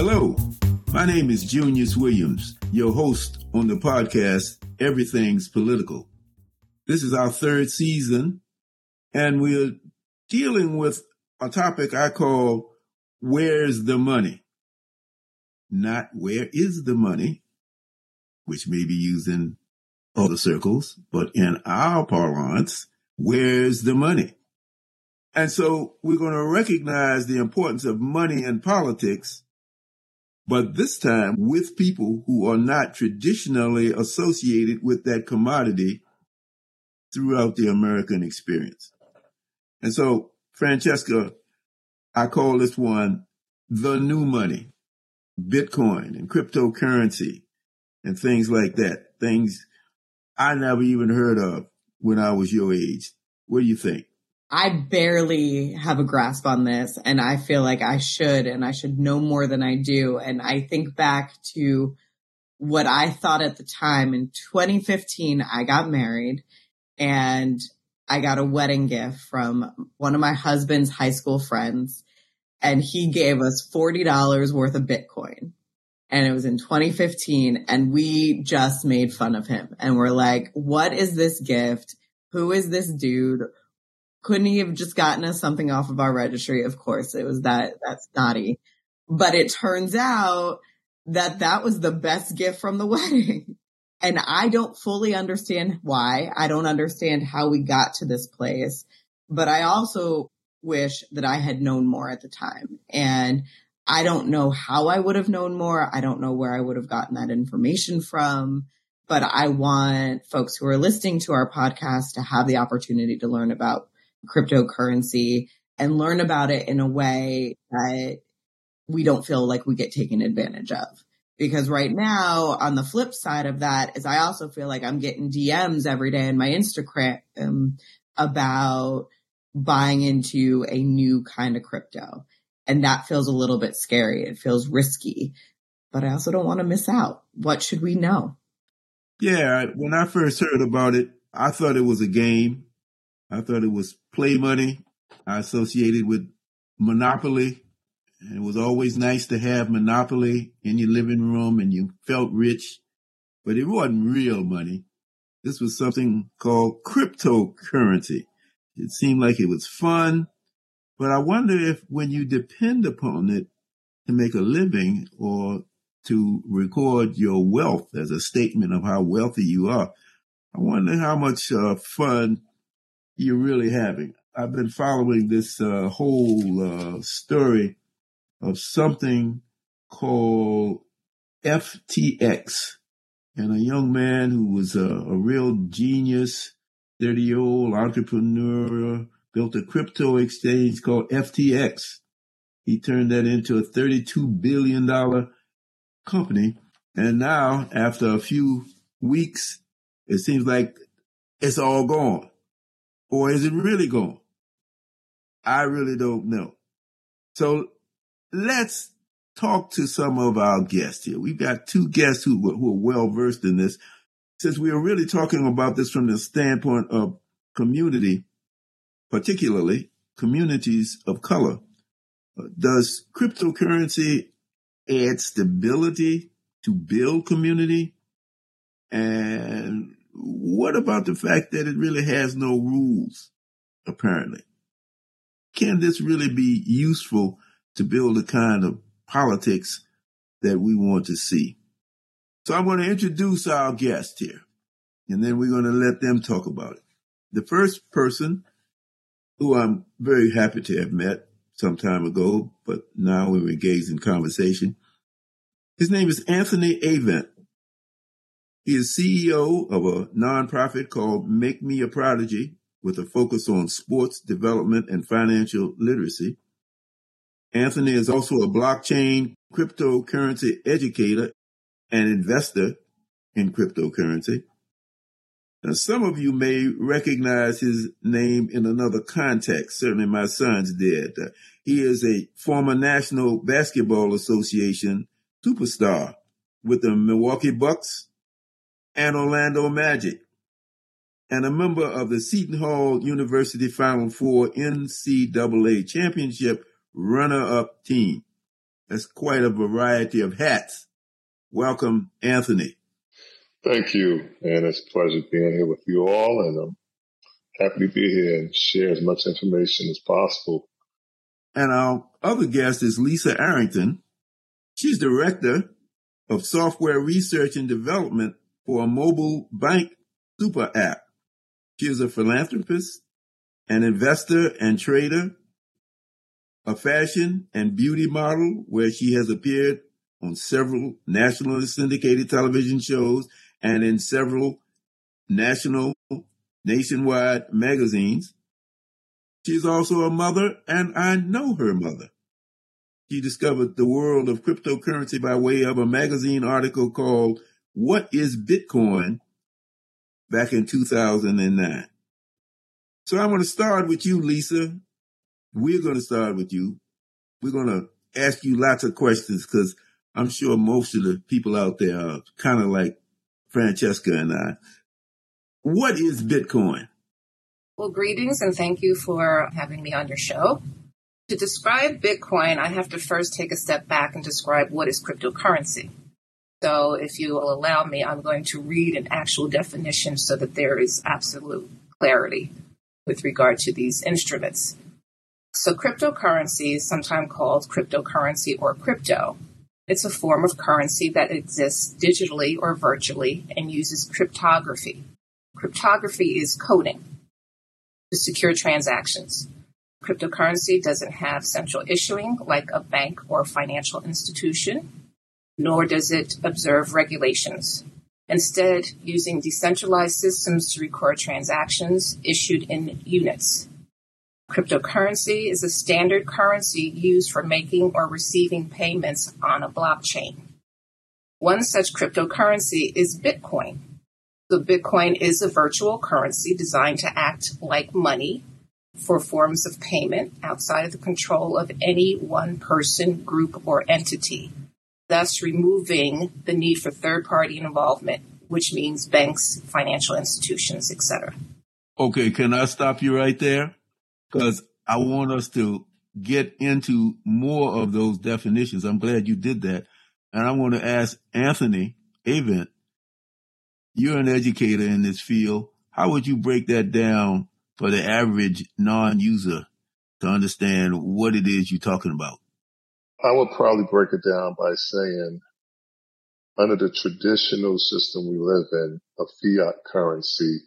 Hello, my name is Junius Williams, your host on the podcast Everything's Political. This is our third season, and we're dealing with a topic I call Where's the Money? Not where is the money, which may be used in other circles, but in our parlance, where's the money? And so we're going to recognize the importance of money in politics but this time with people who are not traditionally associated with that commodity throughout the American experience. And so, Francesca, I call this one the new money, Bitcoin and cryptocurrency and things like that. Things I never even heard of when I was your age. What do you think? I barely have a grasp on this and I feel like I should and I should know more than I do. And I think back to what I thought at the time in 2015, I got married and I got a wedding gift from one of my husband's high school friends and he gave us $40 worth of Bitcoin. And it was in 2015 and we just made fun of him and we're like, what is this gift? Who is this dude? Couldn't he have just gotten us something off of our registry? Of course, it was that, that's naughty. But it turns out that that was the best gift from the wedding. And I don't fully understand why. I don't understand how we got to this place, but I also wish that I had known more at the time. And I don't know how I would have known more. I don't know where I would have gotten that information from, but I want folks who are listening to our podcast to have the opportunity to learn about cryptocurrency and learn about it in a way that we don't feel like we get taken advantage of. Because right now, on the flip side of that, is I also feel like I'm getting DMs every day in my Instagram about buying into a new kind of crypto. And that feels a little bit scary. It feels risky, but I also don't want to miss out. What should we know? Yeah. When I first heard about it, I thought it was a game. I thought it was play money. I associated with Monopoly. It was always nice to have Monopoly in your living room and you felt rich, but it wasn't real money. This was something called cryptocurrency. It seemed like it was fun, but I wonder if when you depend upon it to make a living or to record your wealth as a statement of how wealthy you are, I wonder how much uh, fun you're really having. I've been following this uh, whole uh, story of something called FTX and a young man who was a, a real genius, 30 year old entrepreneur, built a crypto exchange called FTX. He turned that into a $32 billion company. And now, after a few weeks, it seems like it's all gone. Or is it really gone? I really don't know. So let's talk to some of our guests here. We've got two guests who, who are well versed in this. Since we are really talking about this from the standpoint of community, particularly communities of color, uh, does cryptocurrency add stability to build community? And what about the fact that it really has no rules, apparently? Can this really be useful to build the kind of politics that we want to see? So I'm going to introduce our guest here, and then we're going to let them talk about it. The first person who I'm very happy to have met some time ago, but now we're engaged in conversation. His name is Anthony Avent. He is CEO of a nonprofit called Make Me a Prodigy with a focus on sports development and financial literacy. Anthony is also a blockchain cryptocurrency educator and investor in cryptocurrency. Now, some of you may recognize his name in another context. Certainly my sons did. He is a former National Basketball Association superstar with the Milwaukee Bucks and Orlando Magic, and a member of the Seton Hall University Final Four NCAA Championship runner up team. That's quite a variety of hats. Welcome, Anthony. Thank you. And it's a pleasure being here with you all. And I'm happy to be here and share as much information as possible. And our other guest is Lisa Arrington. She's director of software research and development for a mobile bank super app. She is a philanthropist, an investor and trader, a fashion and beauty model where she has appeared on several nationally syndicated television shows and in several national, nationwide magazines. She's also a mother, and I know her mother. She discovered the world of cryptocurrency by way of a magazine article called What is Bitcoin back in 2009. So I'm going to start with you, Lisa. We're going to start with you. We're going to ask you lots of questions because I'm sure most of the people out there are kind of like Francesca and I. What is Bitcoin? Well, greetings and thank you for having me on your show. To describe Bitcoin, I have to first take a step back and describe what is cryptocurrency. So, if you will allow me, I'm going to read an actual definition so that there is absolute clarity with regard to these instruments. So, cryptocurrency is sometimes called cryptocurrency or crypto. It's a form of currency that exists digitally or virtually and uses cryptography. Cryptography is coding to secure transactions. Cryptocurrency doesn't have central issuing like a bank or financial institution, nor does it observe regulations. Instead, using decentralized systems to record transactions issued in units. Cryptocurrency is a standard currency used for making or receiving payments on a blockchain. One such cryptocurrency is Bitcoin. The Bitcoin is a virtual currency designed to act like money for forms of payment outside of the control of any one person, group, or entity, thus removing the need for third party involvement, which means banks, financial institutions, etc. Okay, can I stop you right there? because I want us to get into more of those definitions. I'm glad you did that. And I want to ask Anthony Avent, you're an educator in this field. How would you break that down for the average non-user to understand what it is you're talking about? I would probably break it down by saying under the traditional system we live in a fiat currency,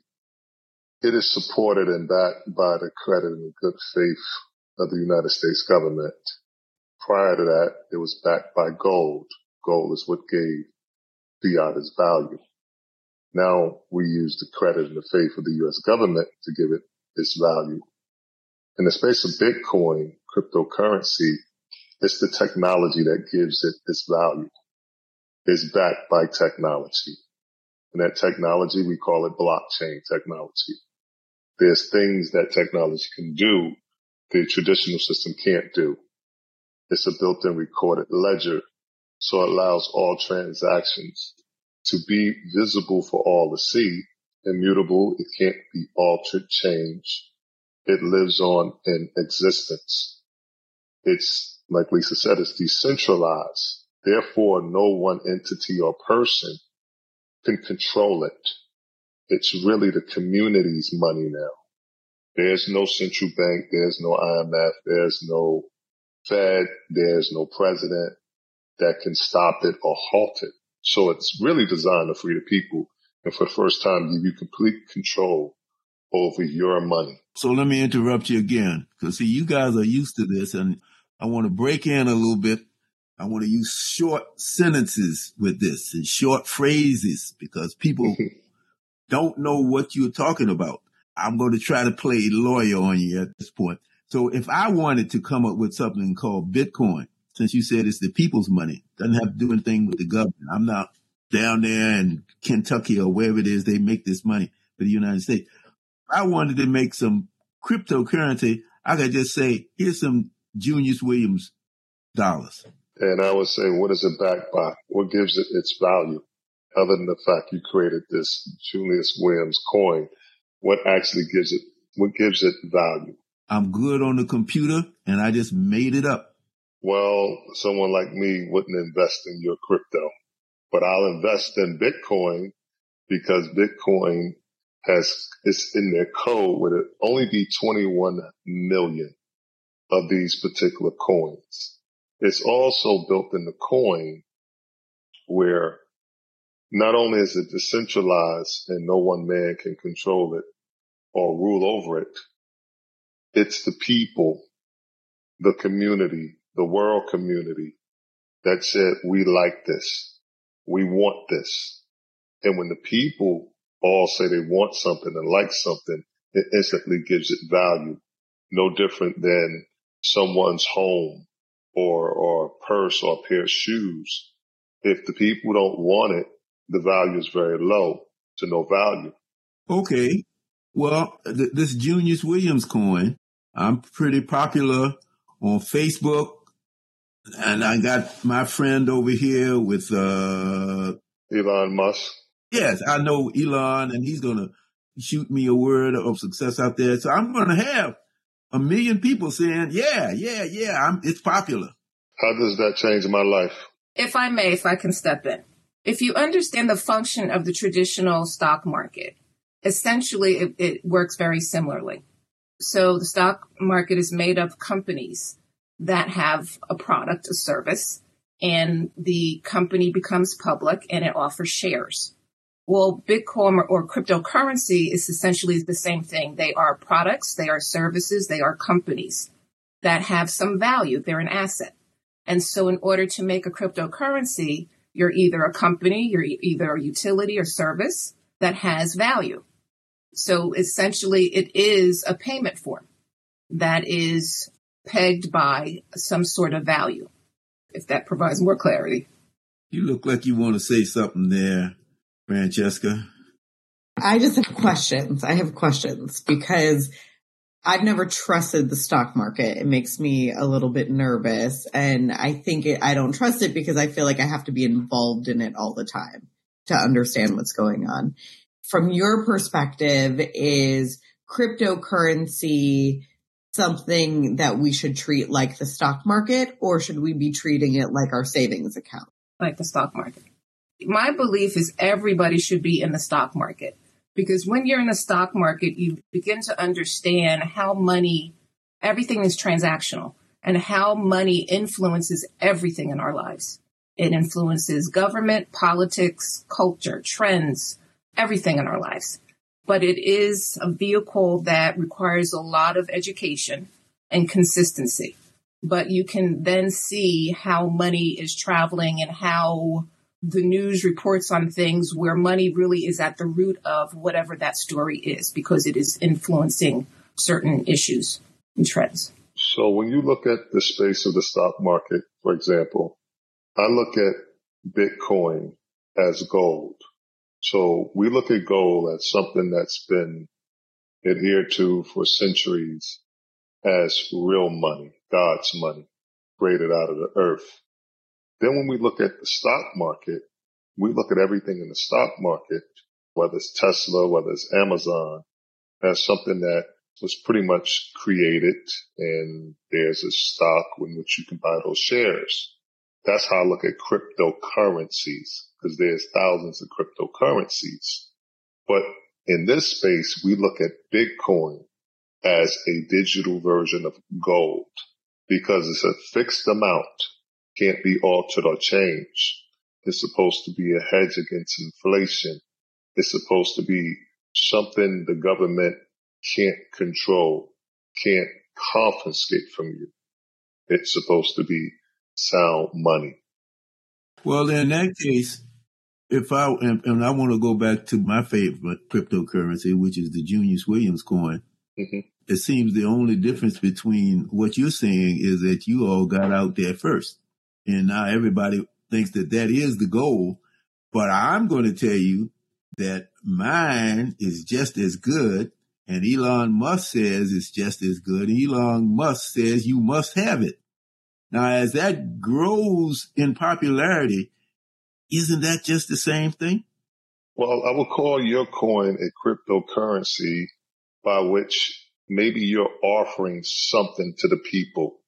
it is supported and backed by the credit and good faith of the United States government. Prior to that, it was backed by gold. Gold is what gave fiat its value. Now we use the credit and the faith of the U.S. government to give it its value. In the space of Bitcoin, cryptocurrency, it's the technology that gives it its value. It's backed by technology. And that technology, we call it blockchain technology there's things that technology can do the traditional system can't do. It's a built-in recorded ledger, so it allows all transactions to be visible for all to see, immutable. It can't be altered, changed. It lives on in existence. It's, like Lisa said, it's decentralized. Therefore, no one entity or person can control it. It's really the community's money now. There's no central bank. There's no IMF. There's no Fed. There's no president that can stop it or halt it. So it's really designed to free the people and for the first time give you complete control over your money. So let me interrupt you again because see, you guys are used to this and I want to break in a little bit. I want to use short sentences with this and short phrases because people don't know what you're talking about. I'm going to try to play lawyer on you at this point. So if I wanted to come up with something called Bitcoin, since you said it's the people's money, doesn't have to do anything with the government. I'm not down there in Kentucky or wherever it is they make this money for the United States. If I wanted to make some cryptocurrency. I could just say, here's some Junius Williams dollars. And I would say, what is it backed by? What gives it its value? other than the fact you created this Junius Williams coin, what actually gives it, what gives it value? I'm good on the computer and I just made it up. Well, someone like me wouldn't invest in your crypto, but I'll invest in Bitcoin because Bitcoin has, it's in their code would it only be 21 million of these particular coins. It's also built in the coin where not only is it decentralized and no one man can control it or rule over it, it's the people, the community, the world community that said, we like this. We want this. And when the people all say they want something and like something, it instantly gives it value. No different than someone's home or, or a purse or a pair of shoes. If the people don't want it, the value is very low to no value. Okay. Well, th- this Junius Williams coin, I'm pretty popular on Facebook and I got my friend over here with, uh, Elon Musk. Yes, I know Elon and he's going to shoot me a word of success out there. So I'm going to have a million people saying, yeah, yeah, yeah, I'm, it's popular. How does that change my life? If I may, if I can step in. If you understand the function of the traditional stock market, essentially it, it works very similarly. So the stock market is made of companies that have a product, a service, and the company becomes public and it offers shares. Well, Bitcoin or, or, cryptocurrency is essentially the same thing. They are products, they are services, they are companies that have some value. They're an asset. And so in order to make a cryptocurrency, you're either a company, you're either a utility or service that has value. So essentially it is a payment form that is pegged by some sort of value, if that provides more clarity. You look like you want to say something there, Francesca. I just have questions. I have questions because I've never trusted the stock market. It makes me a little bit nervous. And I think it, I don't trust it because I feel like I have to be involved in it all the time to understand what's going on. From your perspective, is cryptocurrency something that we should treat like the stock market or should we be treating it like our savings account? Like the stock market. My belief is everybody should be in the stock market because when you're in the stock market, you begin to understand how money, everything is transactional and how money influences everything in our lives. It influences government, politics, culture, trends, everything in our lives but it is a vehicle that requires a lot of education and consistency. But you can then see how money is traveling and how the news reports on things where money really is at the root of whatever that story is because it is influencing certain issues and trends. So when you look at the space of the stock market, for example, I look at Bitcoin as gold. So we look at gold as something that's been adhered to for centuries as real money, God's money, created out of the earth. Then when we look at the stock market, we look at everything in the stock market, whether it's Tesla, whether it's Amazon, as something that was pretty much created and there's a stock in which you can buy those shares. That's how I look at cryptocurrencies because there's thousands of cryptocurrencies. But in this space, we look at Bitcoin as a digital version of gold because it's a fixed amount, can't be altered or changed. It's supposed to be a hedge against inflation. It's supposed to be something the government can't control, can't confiscate from you. It's supposed to be sound money. Well, in that case, if I and, and, I want to go back to my favorite cryptocurrency, which is the Junius Williams coin, mm-hmm. it seems the only difference between what you're saying is that you all got out there first, and now everybody thinks that that is the goal. But I'm going to tell you that mine is just as good, and Elon Musk says it's just as good. Elon Musk says you must have it. Now, as that grows in popularity, isn't that just the same thing? Well, I would call your coin a cryptocurrency by which maybe you're offering something to the people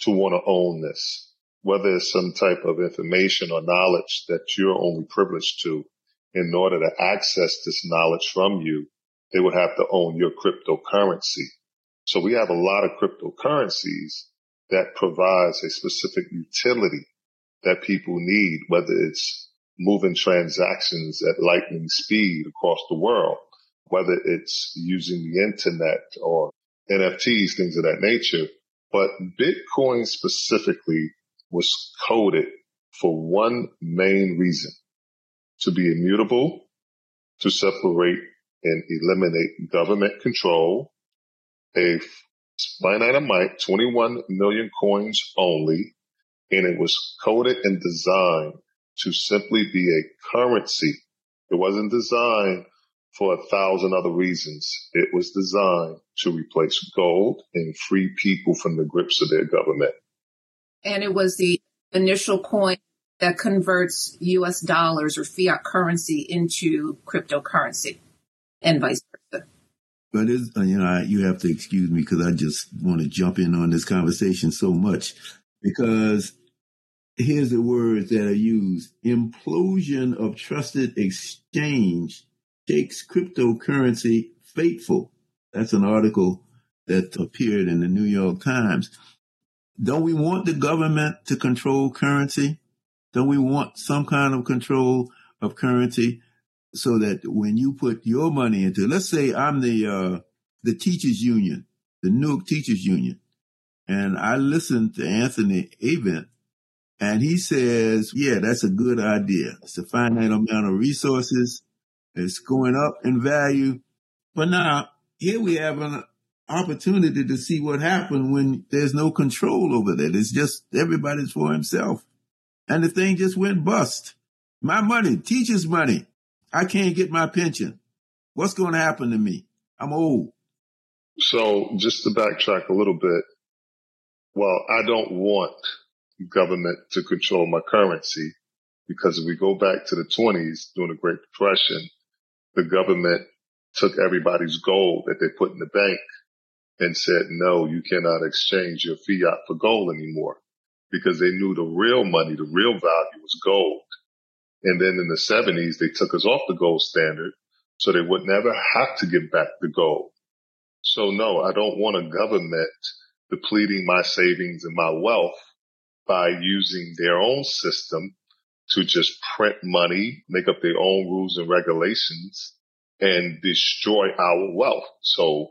to want to own this, whether it's some type of information or knowledge that you're only privileged to. In order to access this knowledge from you, they would have to own your cryptocurrency. So we have a lot of cryptocurrencies that provides a specific utility that people need, whether it's moving transactions at lightning speed across the world, whether it's using the internet or NFTs, things of that nature. But Bitcoin specifically was coded for one main reason to be immutable, to separate and eliminate government control, a finite amount, 21 million coins only, and it was coded and designed to simply be a currency. It wasn't designed for a thousand other reasons. It was designed to replace gold and free people from the grips of their government. And it was the initial coin that converts US dollars or fiat currency into cryptocurrency and vice versa. But uh, you know, I, you have to excuse me because I just want to jump in on this conversation so much because here's the words that are used implosion of trusted exchange shakes cryptocurrency fateful. That's an article that appeared in the New York Times. Don't we want the government to control currency? Don't we want some kind of control of currency so that when you put your money into, let's say I'm the uh, the teachers union, the Newark Teachers Union, and I listened to Anthony Avent and he says, yeah, that's a good idea. It's a finite amount of resources. It's going up in value. But now here we have an opportunity to see what happened when there's no control over that. It's just everybody's for himself. And the thing just went bust. My money, teacher's money. I can't get my pension. What's going to happen to me? I'm old. So just to backtrack a little bit, well, I don't want government to control my currency. Because if we go back to the 20s during the Great Depression, the government took everybody's gold that they put in the bank and said, no, you cannot exchange your fiat for gold anymore because they knew the real money, the real value was gold. And then in the 70s, they took us off the gold standard so they would never have to give back the gold. So no, I don't want a government depleting my savings and my wealth by using their own system to just print money, make up their own rules and regulations and destroy our wealth. So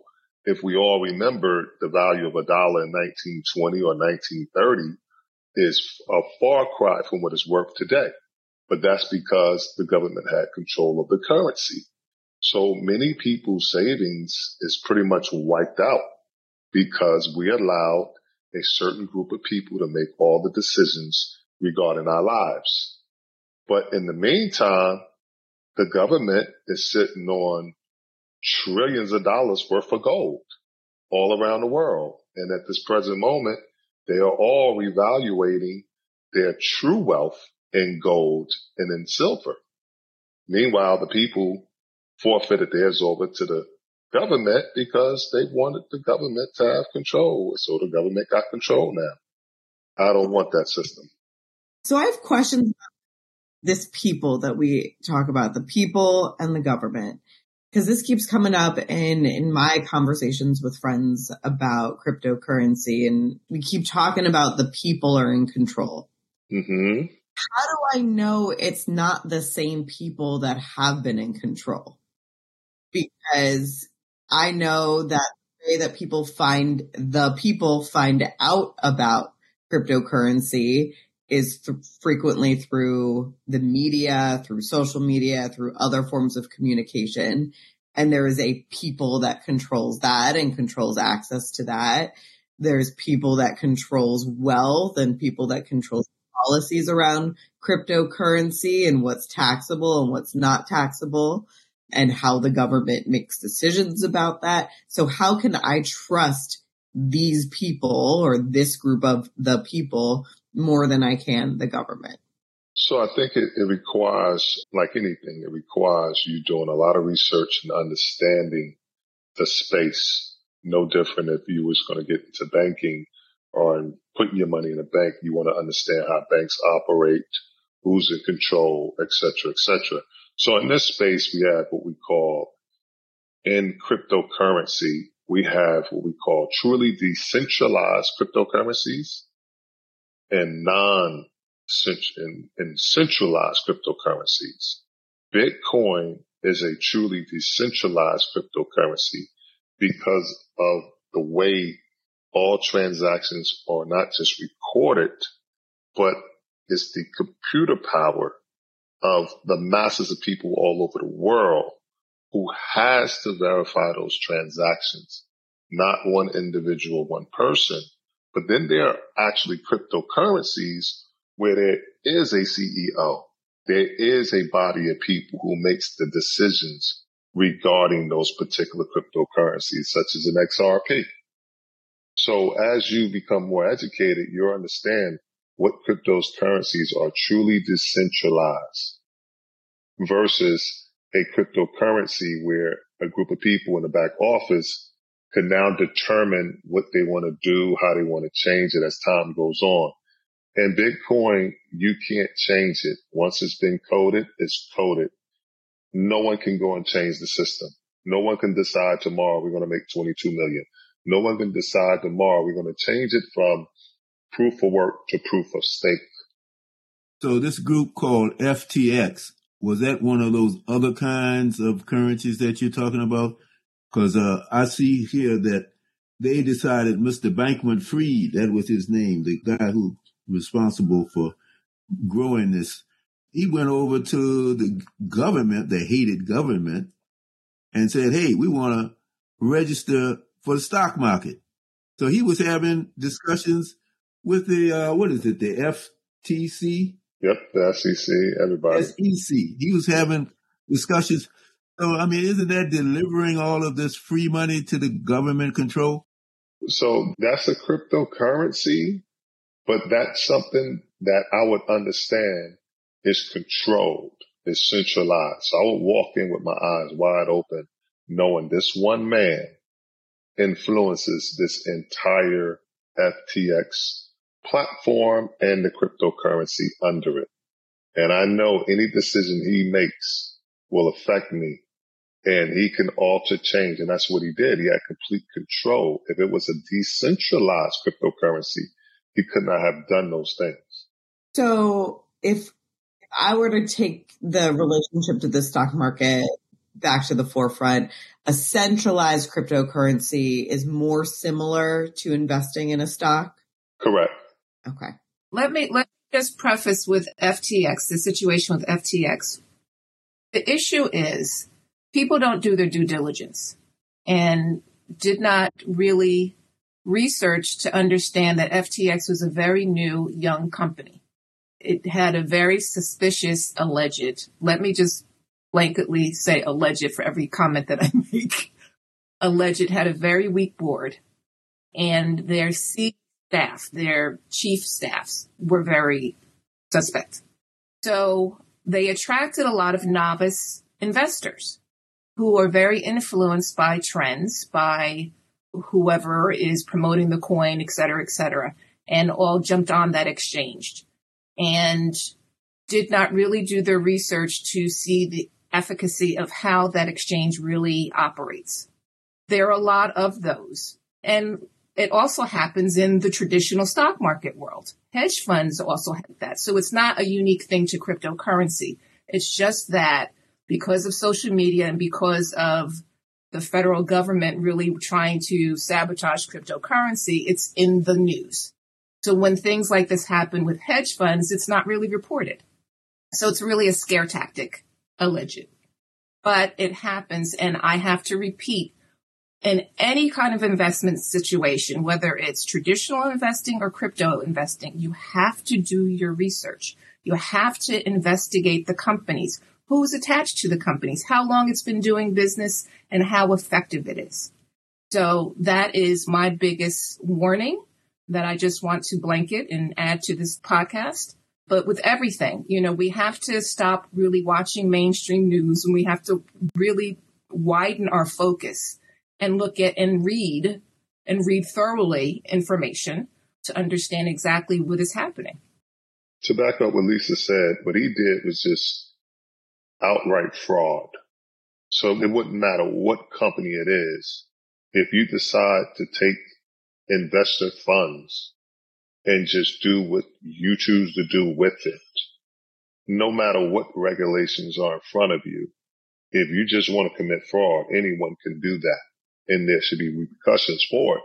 if we all remember the value of a dollar in 1920 or 1930 is a far cry from what it's worth today. But that's because the government had control of the currency. So many people's savings is pretty much wiped out because we allowed a certain group of people to make all the decisions regarding our lives. But in the meantime, the government is sitting on trillions of dollars worth of gold all around the world. And at this present moment, they are all revaluating their true wealth in gold and in silver. Meanwhile, the people forfeited theirs over to the government because they wanted the government to have control. So the government got control now. I don't want that system. So I have questions about this people that we talk about, the people and the government. Because this keeps coming up in, in my conversations with friends about cryptocurrency and we keep talking about the people are in control. Mm-hmm. How do I know it's not the same people that have been in control? Because I know that the way that people find the people find out about cryptocurrency is th- frequently through the media, through social media, through other forms of communication. And there is a people that controls that and controls access to that. There's people that controls wealth and people that controls policies around cryptocurrency and what's taxable and what's not taxable and how the government makes decisions about that. So how can I trust these people or this group of the people more than I can the government? So I think it, it requires, like anything, it requires you doing a lot of research and understanding the space. No different if you was going to get into banking or in putting your money in a bank, you want to understand how banks operate, who's in control, et cetera, et cetera. So in this space, we have what we call in cryptocurrency, we have what we call truly decentralized cryptocurrencies and non and centralized cryptocurrencies. Bitcoin is a truly decentralized cryptocurrency because of the way all transactions are not just recorded, but it's the computer power of the masses of people all over the world who has to verify those transactions, not one individual, one person. But then there are actually cryptocurrencies where there is a CEO. There is a body of people who makes the decisions regarding those particular cryptocurrencies, such as an XRP. So as you become more educated, you'll understand what cryptocurrencies are truly decentralized versus a cryptocurrency where a group of people in the back office can now determine what they want to do, how they want to change it as time goes on. And Bitcoin, you can't change it. Once it's been coded, it's coded. No one can go and change the system. No one can decide tomorrow we're going to make 22 million. No one can decide tomorrow we're going to change it from proof of work to proof of stake. So this group called FTX, was that one of those other kinds of currencies that you're talking about? Because uh, I see here that they decided Mr. Bankman-Fried, that was his name, the guy who responsible for growing this. He went over to the government, the hated government, and said, Hey, we want to register for the stock market. So he was having discussions with the, uh, what is it, the FTC? Yep, the SEC, everybody. SEC. He was having discussions. So, I mean, isn't that delivering all of this free money to the government control? So that's a cryptocurrency but that's something that I would understand is controlled, is centralized. So I would walk in with my eyes wide open, knowing this one man influences this entire FTX platform and the cryptocurrency under it. And I know any decision he makes will affect me and he can alter change. And that's what he did. He had complete control. If it was a decentralized cryptocurrency, he could not have done those things. So if I were to take the relationship to the stock market back to the forefront, a centralized cryptocurrency is more similar to investing in a stock? Correct. Okay. Let me let me just preface with FTX, the situation with FTX. The issue is people don't do their due diligence and did not really research to understand that FTX was a very new young company. It had a very suspicious alleged, let me just blanketly say alleged for every comment that I make. alleged had a very weak board and their C staff, their chief staffs were very suspect. So they attracted a lot of novice investors who are very influenced by trends, by whoever is promoting the coin, et cetera, et cetera, and all jumped on that exchange and did not really do their research to see the efficacy of how that exchange really operates. There are a lot of those. And it also happens in the traditional stock market world. Hedge funds also have that. So it's not a unique thing to cryptocurrency. It's just that because of social media and because of the federal government really trying to sabotage cryptocurrency, it's in the news. So when things like this happen with hedge funds, it's not really reported. So it's really a scare tactic, alleged. But it happens and I have to repeat in any kind of investment situation, whether it's traditional investing or crypto investing, you have to do your research. You have to investigate the companies who's attached to the companies, how long it's been doing business, and how effective it is. So that is my biggest warning that I just want to blanket and add to this podcast. But with everything, you know, we have to stop really watching mainstream news and we have to really widen our focus and look at and read and read thoroughly information to understand exactly what is happening. To back up what Lisa said, what he did was just outright fraud. So it wouldn't matter what company it is. If you decide to take investor funds and just do what you choose to do with it, no matter what regulations are in front of you, if you just want to commit fraud, anyone can do that and there should be repercussions for it.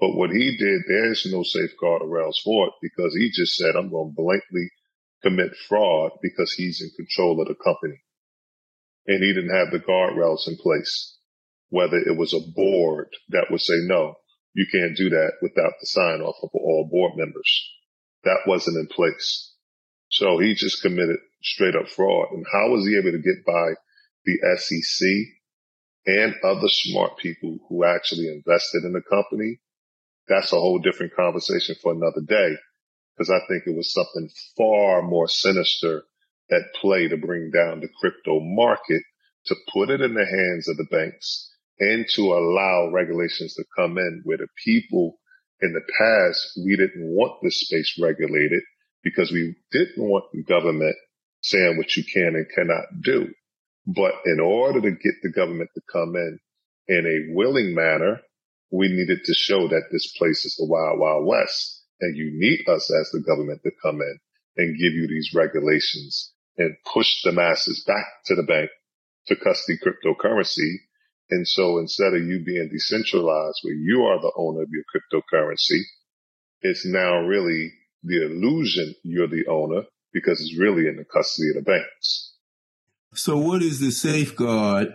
But what he did, there is no safeguard around for it because he just said, I'm going to blatantly commit fraud because he's in control of the company. And he didn't have the guardrails in place, whether it was a board that would say, no, you can't do that without the sign off of all board members. That wasn't in place. So he just committed straight up fraud. And how was he able to get by the SEC and other smart people who actually invested in the company? That's a whole different conversation for another day. Cause I think it was something far more sinister at play to bring down the crypto market to put it in the hands of the banks and to allow regulations to come in where the people in the past, we didn't want this space regulated because we didn't want the government saying what you can and cannot do. But in order to get the government to come in in a willing manner, we needed to show that this place is the wild, wild west. And you need us as the government to come in and give you these regulations and push the masses back to the bank to custody cryptocurrency. And so instead of you being decentralized where you are the owner of your cryptocurrency, it's now really the illusion you're the owner because it's really in the custody of the banks. So what is the safeguard?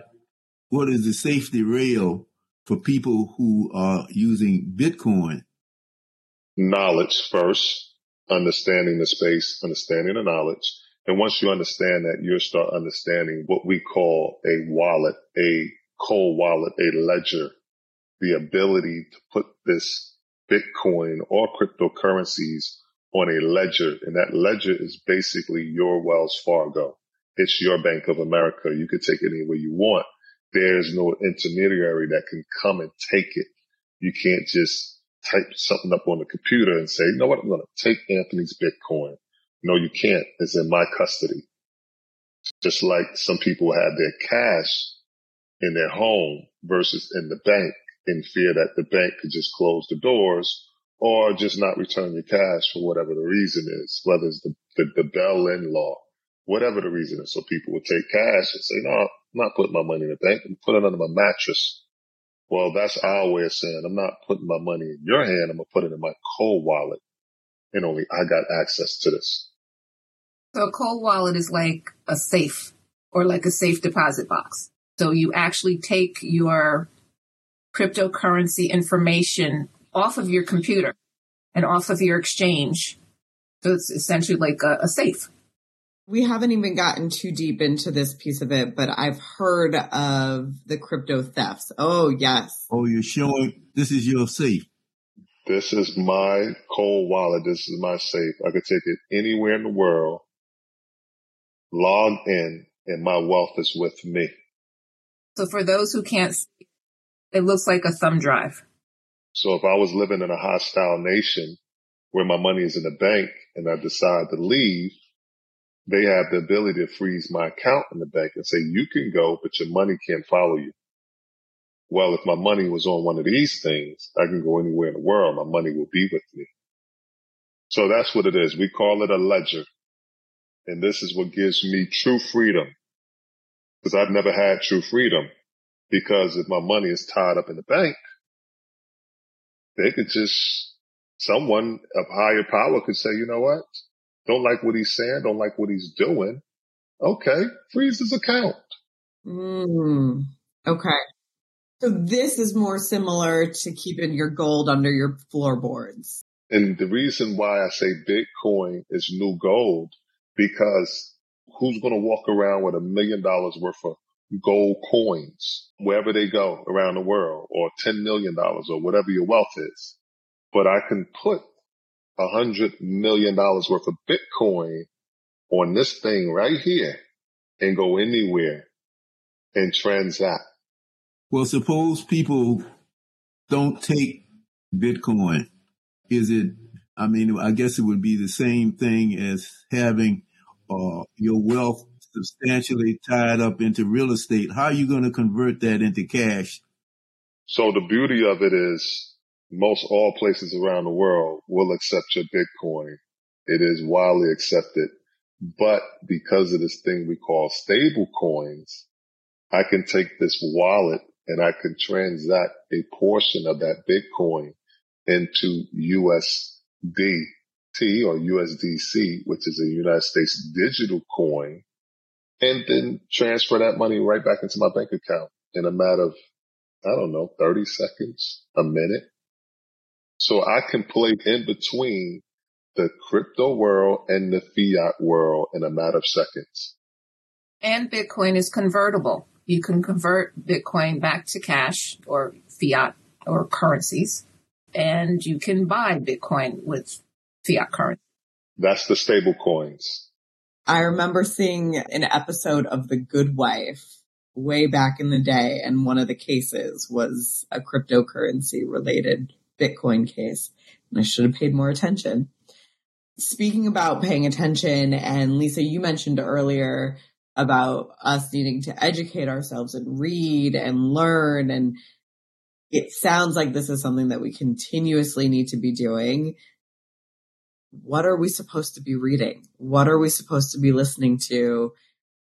What is the safety rail for people who are using Bitcoin? Knowledge first, understanding the space, understanding the knowledge. And once you understand that, you'll start understanding what we call a wallet, a cold wallet, a ledger, the ability to put this Bitcoin or cryptocurrencies on a ledger. And that ledger is basically your Wells Fargo. It's your Bank of America. You can take it anywhere you want. There's no intermediary that can come and take it. You can't just type something up on the computer and say, you know what? I'm going to take Anthony's Bitcoin. No, you can't. It's in my custody. Just like some people have their cash in their home versus in the bank in fear that the bank could just close the doors or just not return your cash for whatever the reason is, whether it's the, the, the bail-in law, whatever the reason is. So people would take cash and say, no, I'm not putting my money in the bank. I'm putting it under my mattress. Well, that's our way of saying I'm not putting my money in your hand. I'm going to put it in my cold wallet and only I got access to this. So a cold wallet is like a safe or like a safe deposit box. So you actually take your cryptocurrency information off of your computer and off of your exchange. So it's essentially like a, a safe. We haven't even gotten too deep into this piece of it, but I've heard of the crypto thefts. Oh, yes. Oh, you're showing this is your safe. This is my cold wallet. This is my safe. I could take it anywhere in the world, log in, and my wealth is with me. So for those who can't see, it looks like a thumb drive. So if I was living in a hostile nation where my money is in the bank and I decide to leave, they have the ability to freeze my account in the bank and say, you can go, but your money can't follow you. Well, if my money was on one of these things, I can go anywhere in the world. My money will be with me. So that's what it is. We call it a ledger. And this is what gives me true freedom because I've never had true freedom because if my money is tied up in the bank, they could just, someone of higher power could say, you know what? Don't like what he's saying. Don't like what he's doing. Okay. Freeze his account. Mm, okay. So this is more similar to keeping your gold under your floorboards. And the reason why I say Bitcoin is new gold, because who's going to walk around with a million dollars worth of gold coins wherever they go around the world or $10 million or whatever your wealth is. But I can put a hundred million dollars worth of Bitcoin on this thing right here and go anywhere and transact. Well, suppose people don't take Bitcoin. Is it I mean, I guess it would be the same thing as having uh, your wealth substantially tied up into real estate. How are you going to convert that into cash? So the beauty of it is most all places around the world will accept your Bitcoin. It is widely accepted. But because of this thing we call stable coins, I can take this wallet and I can transact a portion of that Bitcoin into USDT or USDC, which is a United States digital coin, and then transfer that money right back into my bank account in a matter of, I don't know, 30 seconds, a minute. So I can play in between the crypto world and the fiat world in a matter of seconds. And Bitcoin is convertible. You can convert Bitcoin back to cash or fiat or currencies, and you can buy Bitcoin with fiat currency. That's the stable coins. I remember seeing an episode of The Good Wife way back in the day, and one of the cases was a cryptocurrency related Bitcoin case. And I should have paid more attention speaking about paying attention, and Lisa, you mentioned earlier about us needing to educate ourselves and read and learn. And it sounds like this is something that we continuously need to be doing. What are we supposed to be reading? What are we supposed to be listening to?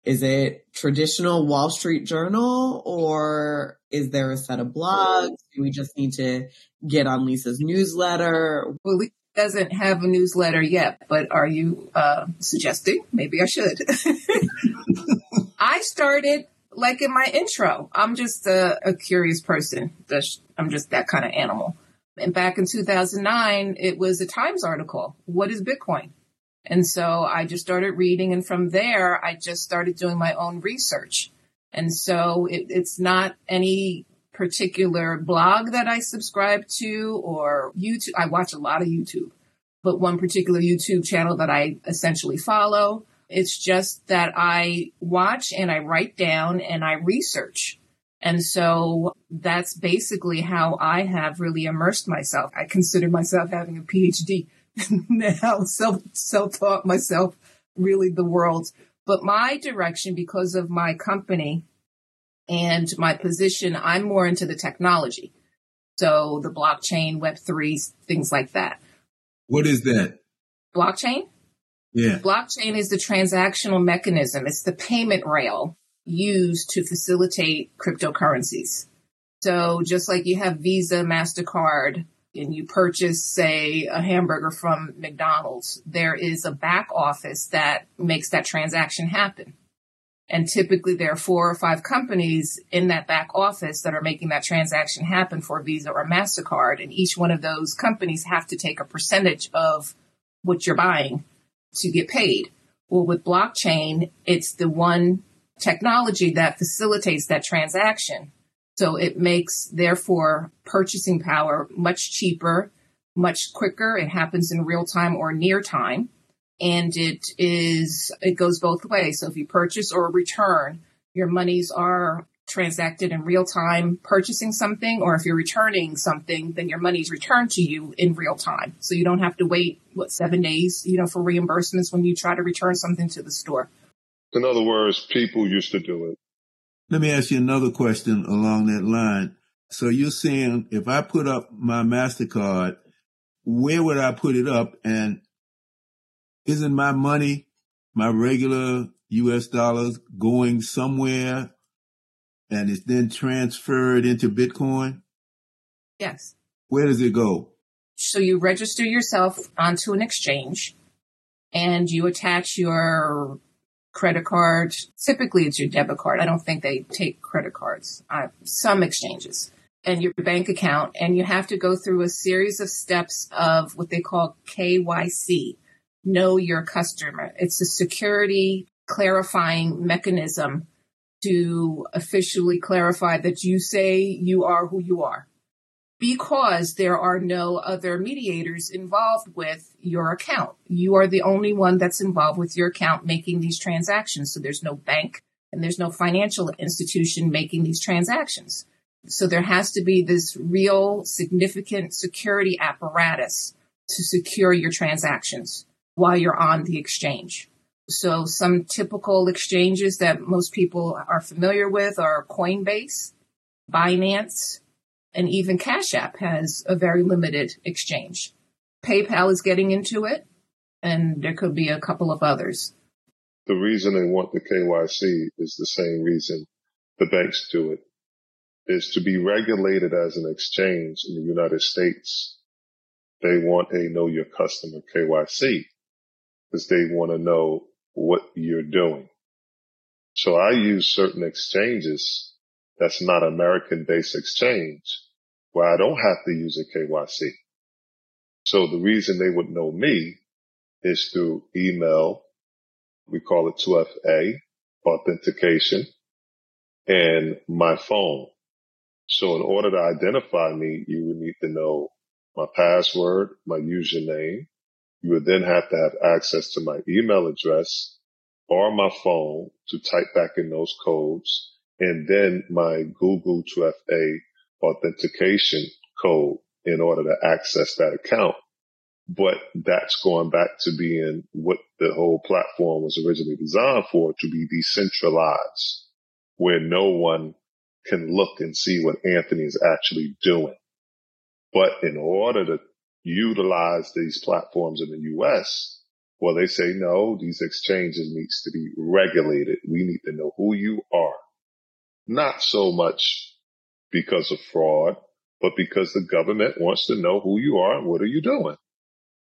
Is it traditional Wall Street Journal or is there a set of blogs? Do we just need to get on Lisa's newsletter? Well, we doesn't have a newsletter yet, but are you uh, suggesting maybe I should? I started like in my intro. I'm just a, a curious person. I'm just that kind of animal. And back in 2009, it was a Times article. What is Bitcoin? And so I just started reading. And from there, I just started doing my own research. And so it, it's not any particular blog that I subscribe to or YouTube. I watch a lot of YouTube, but one particular YouTube channel that I essentially follow. It's just that I watch and I write down and I research. And so that's basically how I have really immersed myself. I consider myself having a PhD now, self, self-taught myself really the world. But my direction, because of my company, and my position, I'm more into the technology. So the blockchain, Web3, things like that. What is that? Blockchain? Yeah. Blockchain is the transactional mechanism. It's the payment rail used to facilitate cryptocurrencies. So just like you have Visa, MasterCard, and you purchase, say, a hamburger from McDonald's, there is a back office that makes that transaction happen. And typically there are four or five companies in that back office that are making that transaction happen for Visa or MasterCard. And each one of those companies have to take a percentage of what you're buying to get paid. Well, with blockchain, it's the one technology that facilitates that transaction. So it makes, therefore, purchasing power much cheaper, much quicker. It happens in real time or near time and it is it goes both ways. So if you purchase or return, your monies are transacted in real time purchasing something, or if you're returning something, then your money's returned to you in real time. So you don't have to wait what seven days, you know, for reimbursements when you try to return something to the store. In other words, people used to do it. Let me ask you another question along that line. So you're saying if I put up my MasterCard, where would I put it up? And isn't my money, my regular US dollars going somewhere and it's then transferred into Bitcoin? Yes. Where does it go? So you register yourself onto an exchange and you attach your credit card. Typically it's your debit card. I don't think they take credit cards. Uh, some exchanges and your bank account and you have to go through a series of steps of what they call KYC know your customer. It's a security clarifying mechanism to officially clarify that you say you are who you are because there are no other mediators involved with your account. You are the only one that's involved with your account making these transactions. So there's no bank and there's no financial institution making these transactions. So there has to be this real significant security apparatus to secure your transactions while you're on the exchange. So some typical exchanges that most people are familiar with are Coinbase, Binance, and even Cash App has a very limited exchange. PayPal is getting into it, and there could be a couple of others. The reason they want the KYC is the same reason the banks do it, is to be regulated as an exchange in the United States. They want a know your customer KYC because they want to know what you're doing. So I use certain exchanges that's not American based exchange where I don't have to use a KYC. So the reason they would know me is through email. We call it 2FA authentication and my phone. So in order to identify me, you would need to know my password, my username, you would then have to have access to my email address or my phone to type back in those codes and then my Google 2FA authentication code in order to access that account. But that's going back to being what the whole platform was originally designed for to be decentralized, where no one can look and see what Anthony is actually doing. But in order to utilize these platforms in the US, well, they say, no, these exchanges needs to be regulated. We need to know who you are. Not so much because of fraud, but because the government wants to know who you are and what are you doing.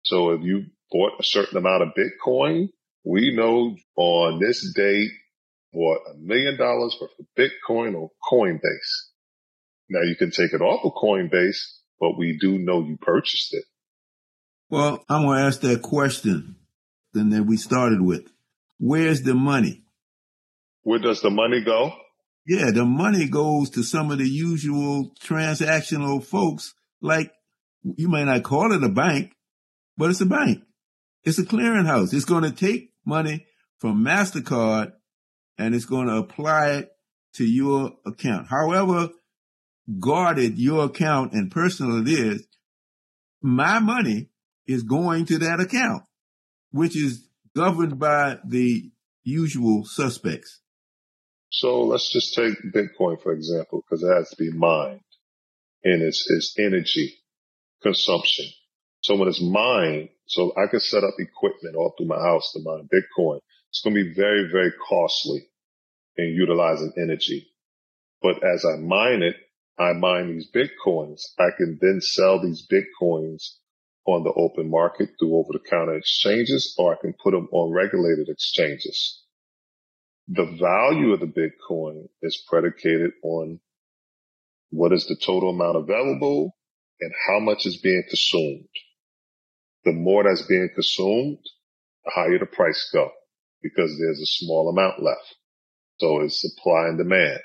So if you bought a certain amount of Bitcoin, we know on this date bought a million dollars worth of Bitcoin on Coinbase. Now you can take it off of Coinbase but we do know you purchased it. Well, I'm going to ask that question then we started with. Where's the money? Where does the money go? Yeah, the money goes to some of the usual transactional folks. Like you may not call it a bank, but it's a bank. It's a clearinghouse. It's going to take money from MasterCard and it's going to apply it to your account. However, guarded your account and personal it is, my money is going to that account, which is governed by the usual suspects. So let's just take Bitcoin, for example, because it has to be mined and it's, it's energy consumption. So when it's mined, so I can set up equipment all through my house to mine Bitcoin. It's going to be very, very costly in utilizing energy. But as I mine it, I mine these Bitcoins, I can then sell these Bitcoins on the open market through over the counter exchanges, or I can put them on regulated exchanges. The value of the Bitcoin is predicated on what is the total amount available and how much is being consumed. The more that's being consumed, the higher the price go because there's a small amount left. So it's supply and demand.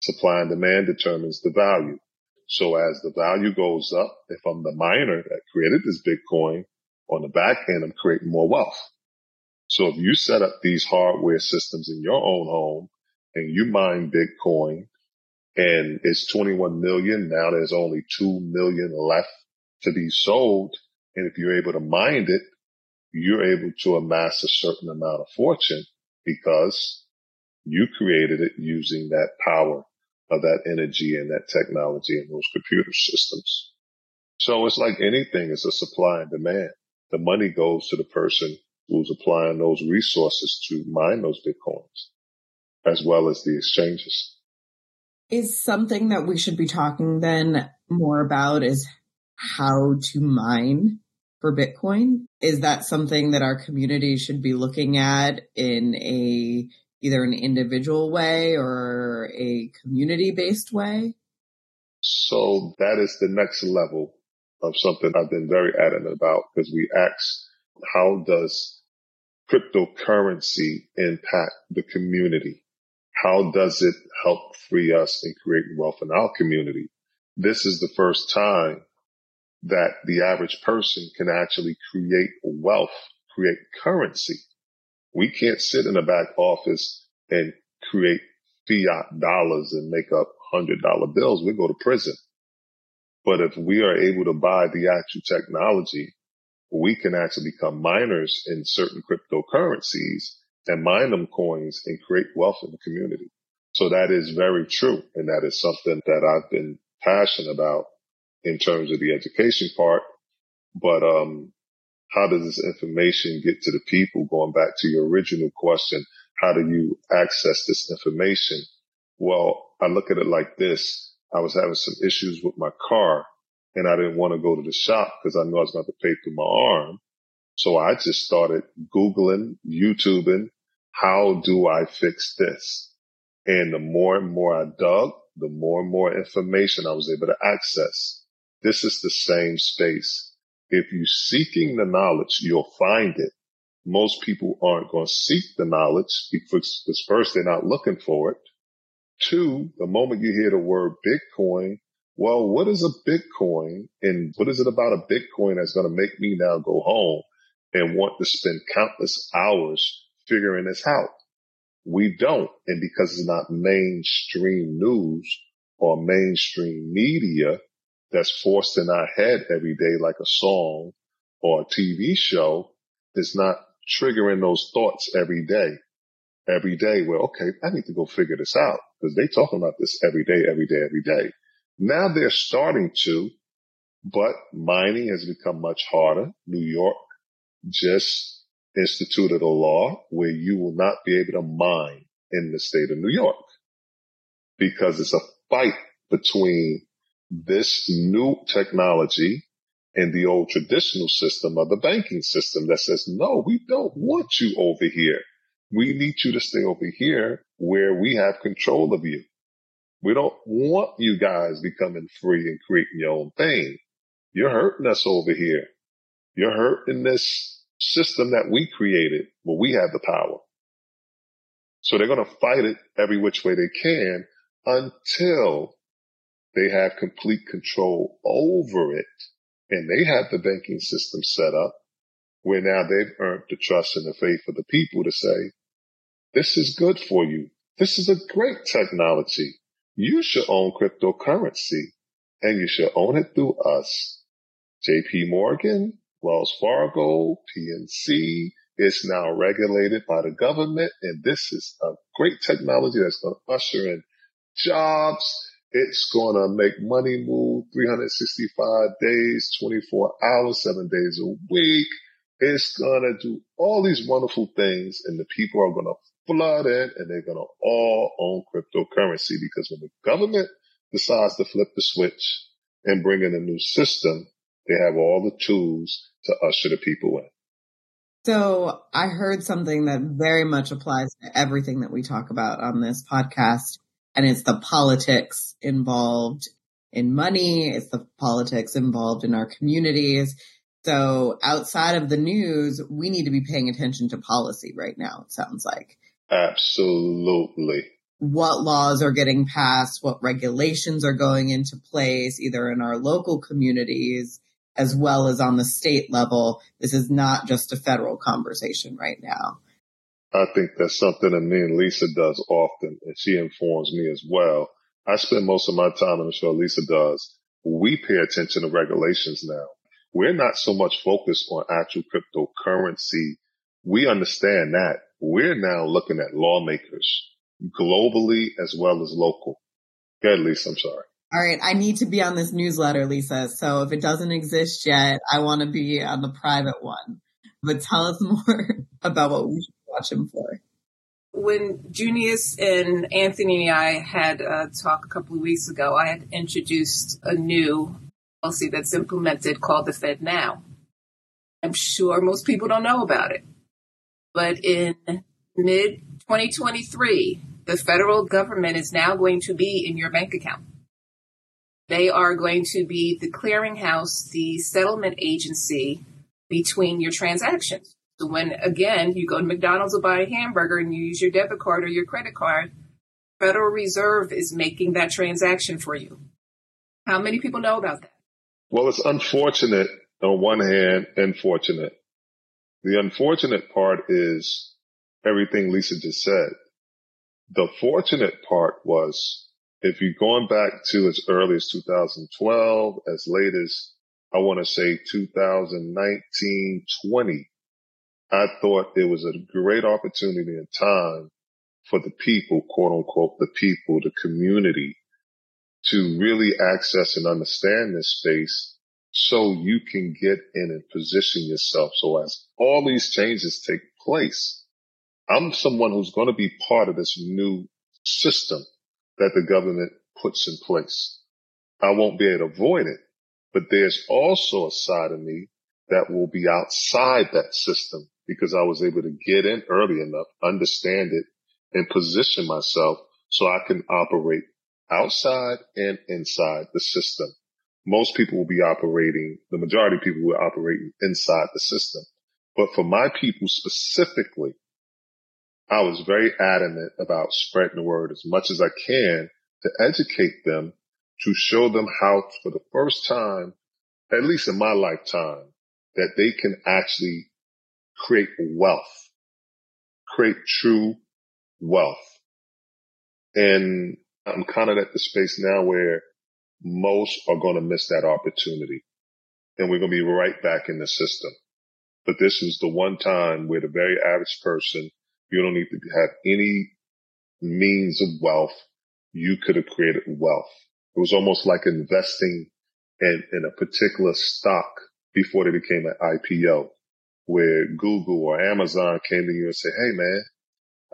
Supply and demand determines the value. So as the value goes up, if I'm the miner that created this Bitcoin on the back end, I'm creating more wealth. So if you set up these hardware systems in your own home and you mine Bitcoin and it's 21 million, now there's only 2 million left to be sold. And if you're able to mine it, you're able to amass a certain amount of fortune because you created it using that power of that energy and that technology and those computer systems. So it's like anything, it's a supply and demand. The money goes to the person who's applying those resources to mine those Bitcoins, as well as the exchanges. Is something that we should be talking then more about is how to mine for Bitcoin? Is that something that our community should be looking at in a either an individual way or a community based way? So that is the next level of something I've been very adamant about because we ask, how does cryptocurrency impact the community? How does it help free us and create wealth in our community? This is the first time that the average person can actually create wealth, create currency we can't sit in the back office and create fiat dollars and make up hundred dollar bills. We go to prison. But if we are able to buy the actual technology we can actually become miners in certain cryptocurrencies and mine them coins and create wealth in the community. So that is very true. And that is something that I've been passionate about in terms of the education part. But, um, how does this information get to the people? Going back to your original question, how do you access this information? Well, I look at it like this. I was having some issues with my car and I didn't want to go to the shop because I knew I was going to pay through my arm. So I just started Googling, YouTubing, how do I fix this? And the more and more I dug, the more and more information I was able to access. This is the same space. If you're seeking the knowledge, you'll find it. Most people aren't going to seek the knowledge because, because first they're not looking for it. Two, the moment you hear the word Bitcoin, well, what is a Bitcoin and what is it about a Bitcoin that's going to make me now go home and want to spend countless hours figuring this out? We don't. And because it's not mainstream news or mainstream media that's forced in our head every day, like a song or a TV show, is not triggering those thoughts every day. Every day, well, okay, I need to go figure this out because they talking about this every day, every day, every day. Now they're starting to, but mining has become much harder. New York just instituted a law where you will not be able to mine in the state of New York because it's a fight between this new technology and the old traditional system of the banking system that says, no, we don't want you over here. We need you to stay over here where we have control of you. We don't want you guys becoming free and creating your own thing. You're hurting us over here. You're hurting this system that we created where we have the power. So they're going to fight it every which way they can until they have complete control over it. And they have the banking system set up where now they've earned the trust and the faith of the people to say, this is good for you. This is a great technology you should own cryptocurrency and you should own it through us. JP Morgan, Wells Fargo, PNC is now regulated by the government. And this is a great technology that's going to usher in jobs. It's going to make money move 365 days, 24 hours, seven days a week. It's going to do all these wonderful things and the people are going to flood in and they're going to all own cryptocurrency because when the government decides to flip the switch and bring in a new system, they have all the tools to usher the people in. So I heard something that very much applies to everything that we talk about on this podcast. And it's the politics involved in money. It's the politics involved in our communities. So outside of the news, we need to be paying attention to policy right now. It sounds like. Absolutely. What laws are getting passed, what regulations are going into place, either in our local communities as well as on the state level. This is not just a federal conversation right now. I think that's something that me and Lisa does often, and she informs me as well. I spend most of my time, and I'm sure Lisa does. We pay attention to regulations now. We're not so much focused on actual cryptocurrency. We understand that we're now looking at lawmakers globally as well as local. Go ahead, Lisa. I'm sorry. All right. I need to be on this newsletter, Lisa. So if it doesn't exist yet, I want to be on the private one. But tell us more about what we him for. When Junius and Anthony and I had a talk a couple of weeks ago, I had introduced a new policy that's implemented called the Fed Now. I'm sure most people don't know about it. But in mid 2023, the federal government is now going to be in your bank account. They are going to be the clearinghouse, the settlement agency between your transactions. So when again you go to McDonald's to buy a hamburger and you use your debit card or your credit card, Federal Reserve is making that transaction for you. How many people know about that? Well, it's unfortunate on one hand and fortunate. The unfortunate part is everything Lisa just said. The fortunate part was if you're going back to as early as 2012, as late as I want to say 2019, 20, I thought it was a great opportunity and time for the people, quote unquote, the people, the community to really access and understand this space so you can get in and position yourself. So as all these changes take place, I'm someone who's going to be part of this new system that the government puts in place. I won't be able to avoid it, but there's also a side of me that will be outside that system because I was able to get in early enough, understand it and position myself so I can operate outside and inside the system. Most people will be operating, the majority of people will operate inside the system. But for my people specifically, I was very adamant about spreading the word as much as I can to educate them, to show them how for the first time, at least in my lifetime, that they can actually create wealth, create true wealth. And I'm kind of at the space now where most are going to miss that opportunity and we're going to be right back in the system. But this is the one time where the very average person, you don't need to have any means of wealth. You could have created wealth. It was almost like investing in, in a particular stock before they became an IPO where Google or Amazon came to you and said, Hey man,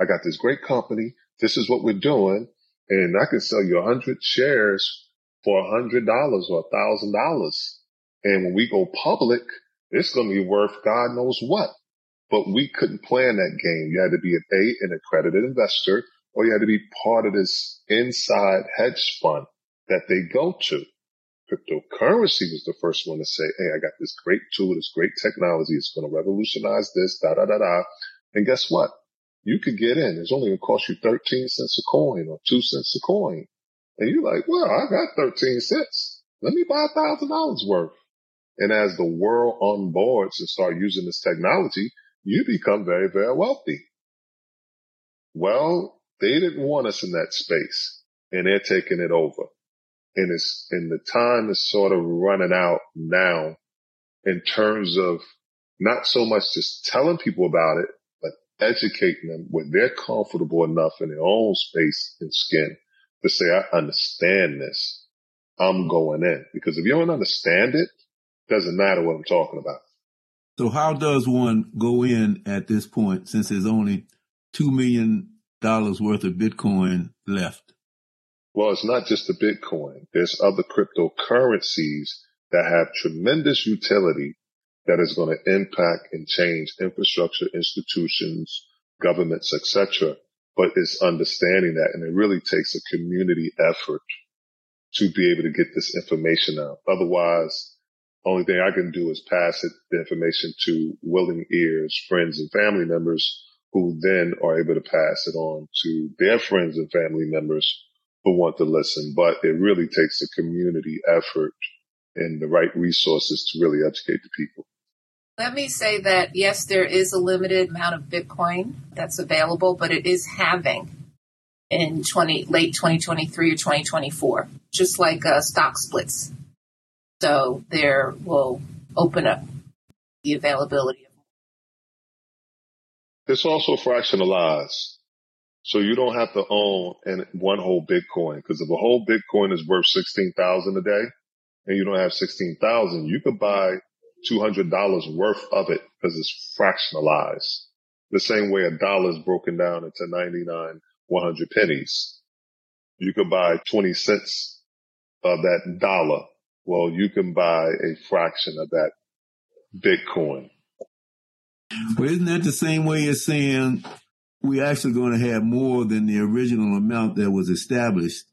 I got this great company. This is what we're doing. And I can sell you a hundred shares for a hundred dollars or a thousand dollars. And when we go public, it's going to be worth God knows what. But we couldn't play in that game. You had to be an A, an accredited investor, or you had to be part of this inside hedge fund that they go to. Cryptocurrency was the first one to say, Hey, I got this great tool, this great technology. It's going to revolutionize this, da, da, da, da. And guess what? You could get in. It's only going to cost you 13 cents a coin or two cents a coin. And you're like, well, I got 13 cents. Let me buy a thousand dollars worth. And as the world onboards and start using this technology, you become very, very wealthy. Well, they didn't want us in that space and they're taking it over. And it's, and the time is sort of running out now in terms of not so much just telling people about it, but educating them when they're comfortable enough in their own space and skin to say, I understand this. I'm going in because if you don't understand it, doesn't matter what I'm talking about. So how does one go in at this point since there's only $2 million worth of Bitcoin left? Well, it's not just the Bitcoin. There's other cryptocurrencies that have tremendous utility that is going to impact and change infrastructure, institutions, governments, etc. But it's understanding that, and it really takes a community effort to be able to get this information out. Otherwise, only thing I can do is pass it, the information to willing ears, friends and family members who then are able to pass it on to their friends and family members who want to listen. But it really takes a community effort and the right resources to really educate the people. Let me say that yes, there is a limited amount of Bitcoin that's available, but it is halving in 20, late 2023 or 2024, just like uh, stock splits. So there will open up the availability. It's also fractionalized. So you don't have to own an, one whole Bitcoin because if a whole Bitcoin is worth 16,000 a day and you don't have 16,000, you could buy $200 worth of it because it's fractionalized. The same way a dollar is broken down into 99, 100 pennies. You could buy 20 cents of that dollar well, you can buy a fraction of that Bitcoin. Well, isn't that the same way as saying we're actually going to have more than the original amount that was established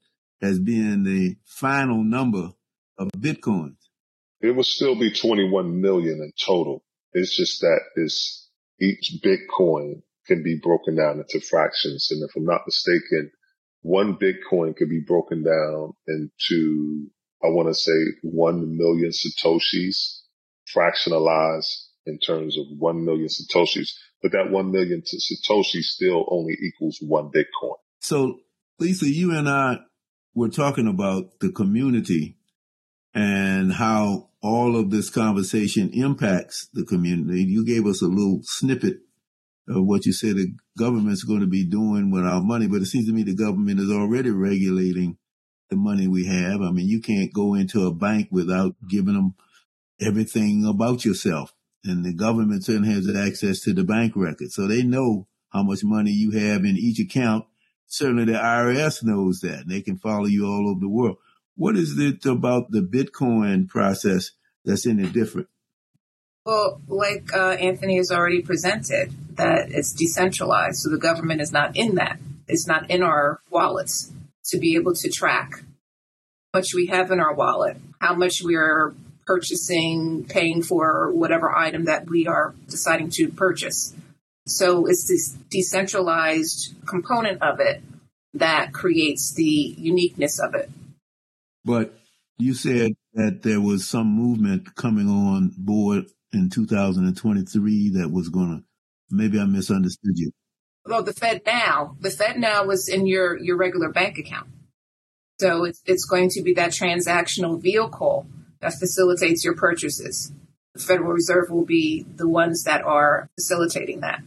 as being the final number of Bitcoins? It will still be 21 million in total. It's just that is each Bitcoin can be broken down into fractions. And if I'm not mistaken, one Bitcoin could be broken down into I want to say 1 million Satoshis fractionalized in terms of 1 million Satoshis, but that 1 million Satoshi still only equals one Bitcoin. So Lisa, you and I were talking about the community and how all of this conversation impacts the community. You gave us a little snippet of what you said the government's going to be doing with our money, but it seems to me the government is already regulating the money we have. I mean, you can't go into a bank without giving them everything about yourself. And the government certainly has access to the bank record. So they know how much money you have in each account. Certainly the IRS knows that. and They can follow you all over the world. What is it about the Bitcoin process that's any different? Well, like uh, Anthony has already presented, that it's decentralized, so the government is not in that. It's not in our wallets to be able to track how much we have in our wallet, how much we are purchasing, paying for whatever item that we are deciding to purchase. So it's this decentralized component of it that creates the uniqueness of it. But you said that there was some movement coming on board in 2023 that was going to, maybe I misunderstood you. Well, the Fed now, the Fed now was in your, your regular bank account. So it's, it's going to be that transactional vehicle that facilitates your purchases. The Federal Reserve will be the ones that are facilitating that.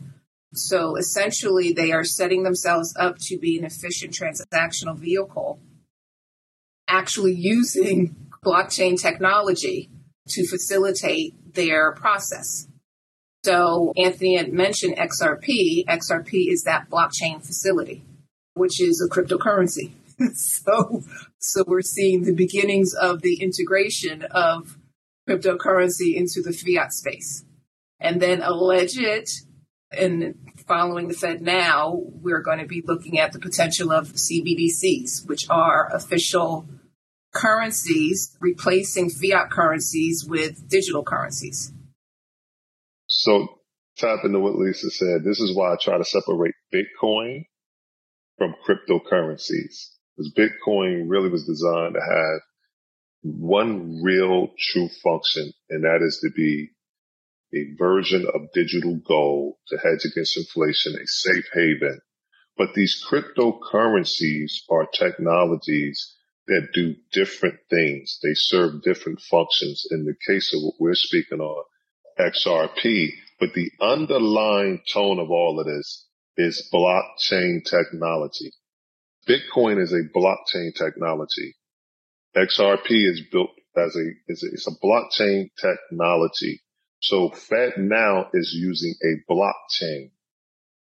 So essentially, they are setting themselves up to be an efficient transactional vehicle, actually using blockchain technology to facilitate their process. So Anthony had mentioned XRP. XRP is that blockchain facility, which is a cryptocurrency. so, so we're seeing the beginnings of the integration of cryptocurrency into the fiat space. And then alleged and following the Fed now, we're going to be looking at the potential of CBDCs, which are official currencies replacing fiat currencies with digital currencies. So, tap into what Lisa said. This is why I try to separate Bitcoin from cryptocurrencies. Because Bitcoin really was designed to have one real true function, and that is to be a version of digital gold to hedge against inflation, a safe haven. But these cryptocurrencies are technologies that do different things. They serve different functions. In the case of what we're speaking on, XRP, but the underlying tone of all of this is blockchain technology. Bitcoin is a blockchain technology. XRP is built as a, is a, it's a blockchain technology. So Fed now is using a blockchain.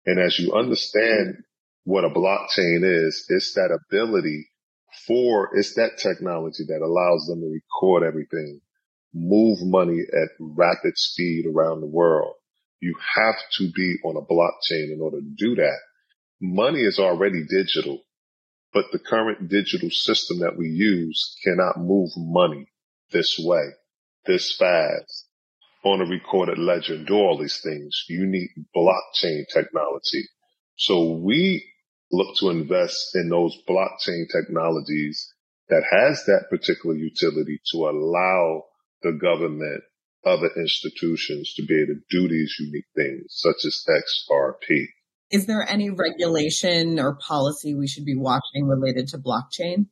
And as you understand what a blockchain is, it's that ability for, it's that technology that allows them to record everything, move money at rapid speed around the world. You have to be on a blockchain in order to do that. Money is already digital, but the current digital system that we use cannot move money this way, this fast on a recorded ledger and do all these things. You need blockchain technology. So we look to invest in those blockchain technologies that has that particular utility to allow the government, other institutions to be able to do these unique things, such as XRP. Is there any regulation or policy we should be watching related to blockchain?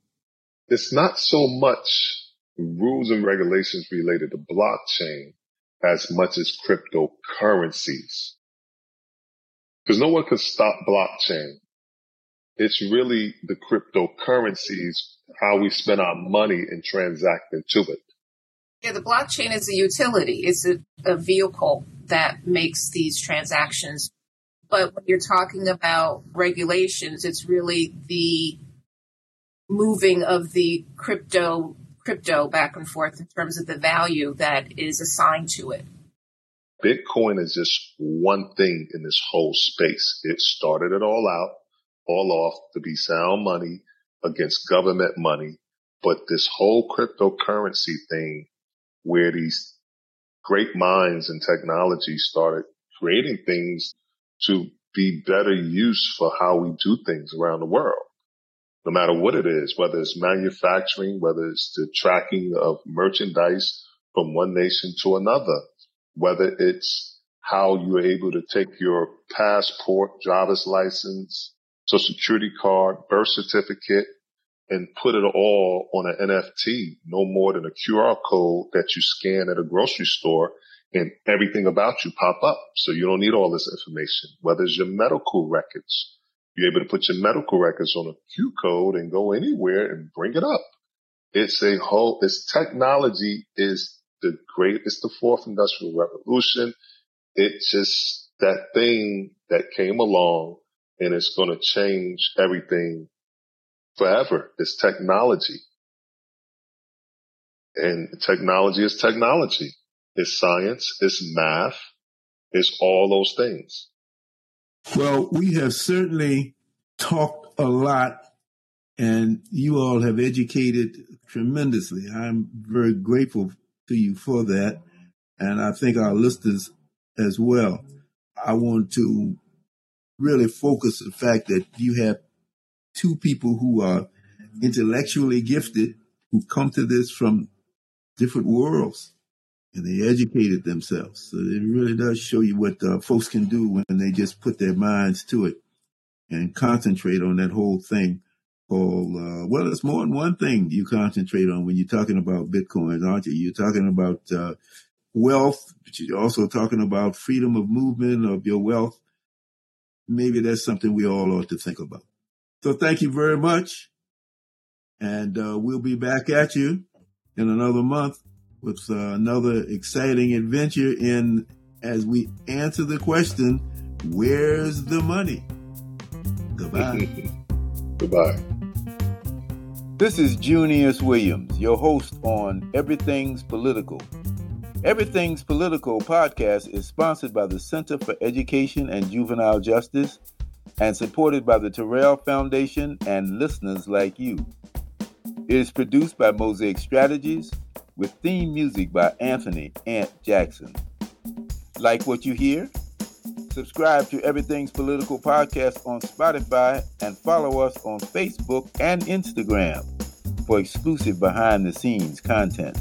It's not so much rules and regulations related to blockchain as much as cryptocurrencies. Because no one can stop blockchain. It's really the cryptocurrencies, how we spend our money and transact into it. Yeah, the blockchain is a utility. It's a, a vehicle that makes these transactions. But when you're talking about regulations, it's really the moving of the crypto crypto back and forth in terms of the value that is assigned to it. Bitcoin is just one thing in this whole space. It started it all out all off to be sound money against government money. But this whole cryptocurrency thing where these great minds and technology started creating things to be better used for how we do things around the world. No matter what it is, whether it's manufacturing, whether it's the tracking of merchandise from one nation to another, whether it's how you're able to take your passport, driver's license, social security card, birth certificate, and put it all on an NFT, no more than a QR code that you scan at a grocery store and everything about you pop up. So you don't need all this information, whether it's your medical records. You're able to put your medical records on a Q code and go anywhere and bring it up. It's a whole, it's technology is the great, it's the fourth industrial revolution. It's just that thing that came along and it's going to change everything forever. It's technology. And technology is technology. It's science. It's math. It's all those things. Well, we have certainly talked a lot and you all have educated tremendously. I'm very grateful to you for that. And I think our listeners as well. I want to really focus the fact that you have two people who are intellectually gifted who come to this from different worlds and they educated themselves. So it really does show you what uh, folks can do when they just put their minds to it and concentrate on that whole thing. Called, uh, well, it's more than one thing you concentrate on when you're talking about Bitcoin, aren't you? You're talking about uh, wealth, but you're also talking about freedom of movement of your wealth. Maybe that's something we all ought to think about. So thank you very much. And uh, we'll be back at you in another month with uh, another exciting adventure in as we answer the question, where's the money? Goodbye. Goodbye. This is Junius Williams, your host on Everything's Political. Everything's Political podcast is sponsored by the Center for Education and Juvenile Justice and supported by the Terrell Foundation and listeners like you. It is produced by Mosaic Strategies with theme music by Anthony Ant Jackson. Like what you hear? Subscribe to Everything's Political Podcast on Spotify and follow us on Facebook and Instagram for exclusive behind the scenes content.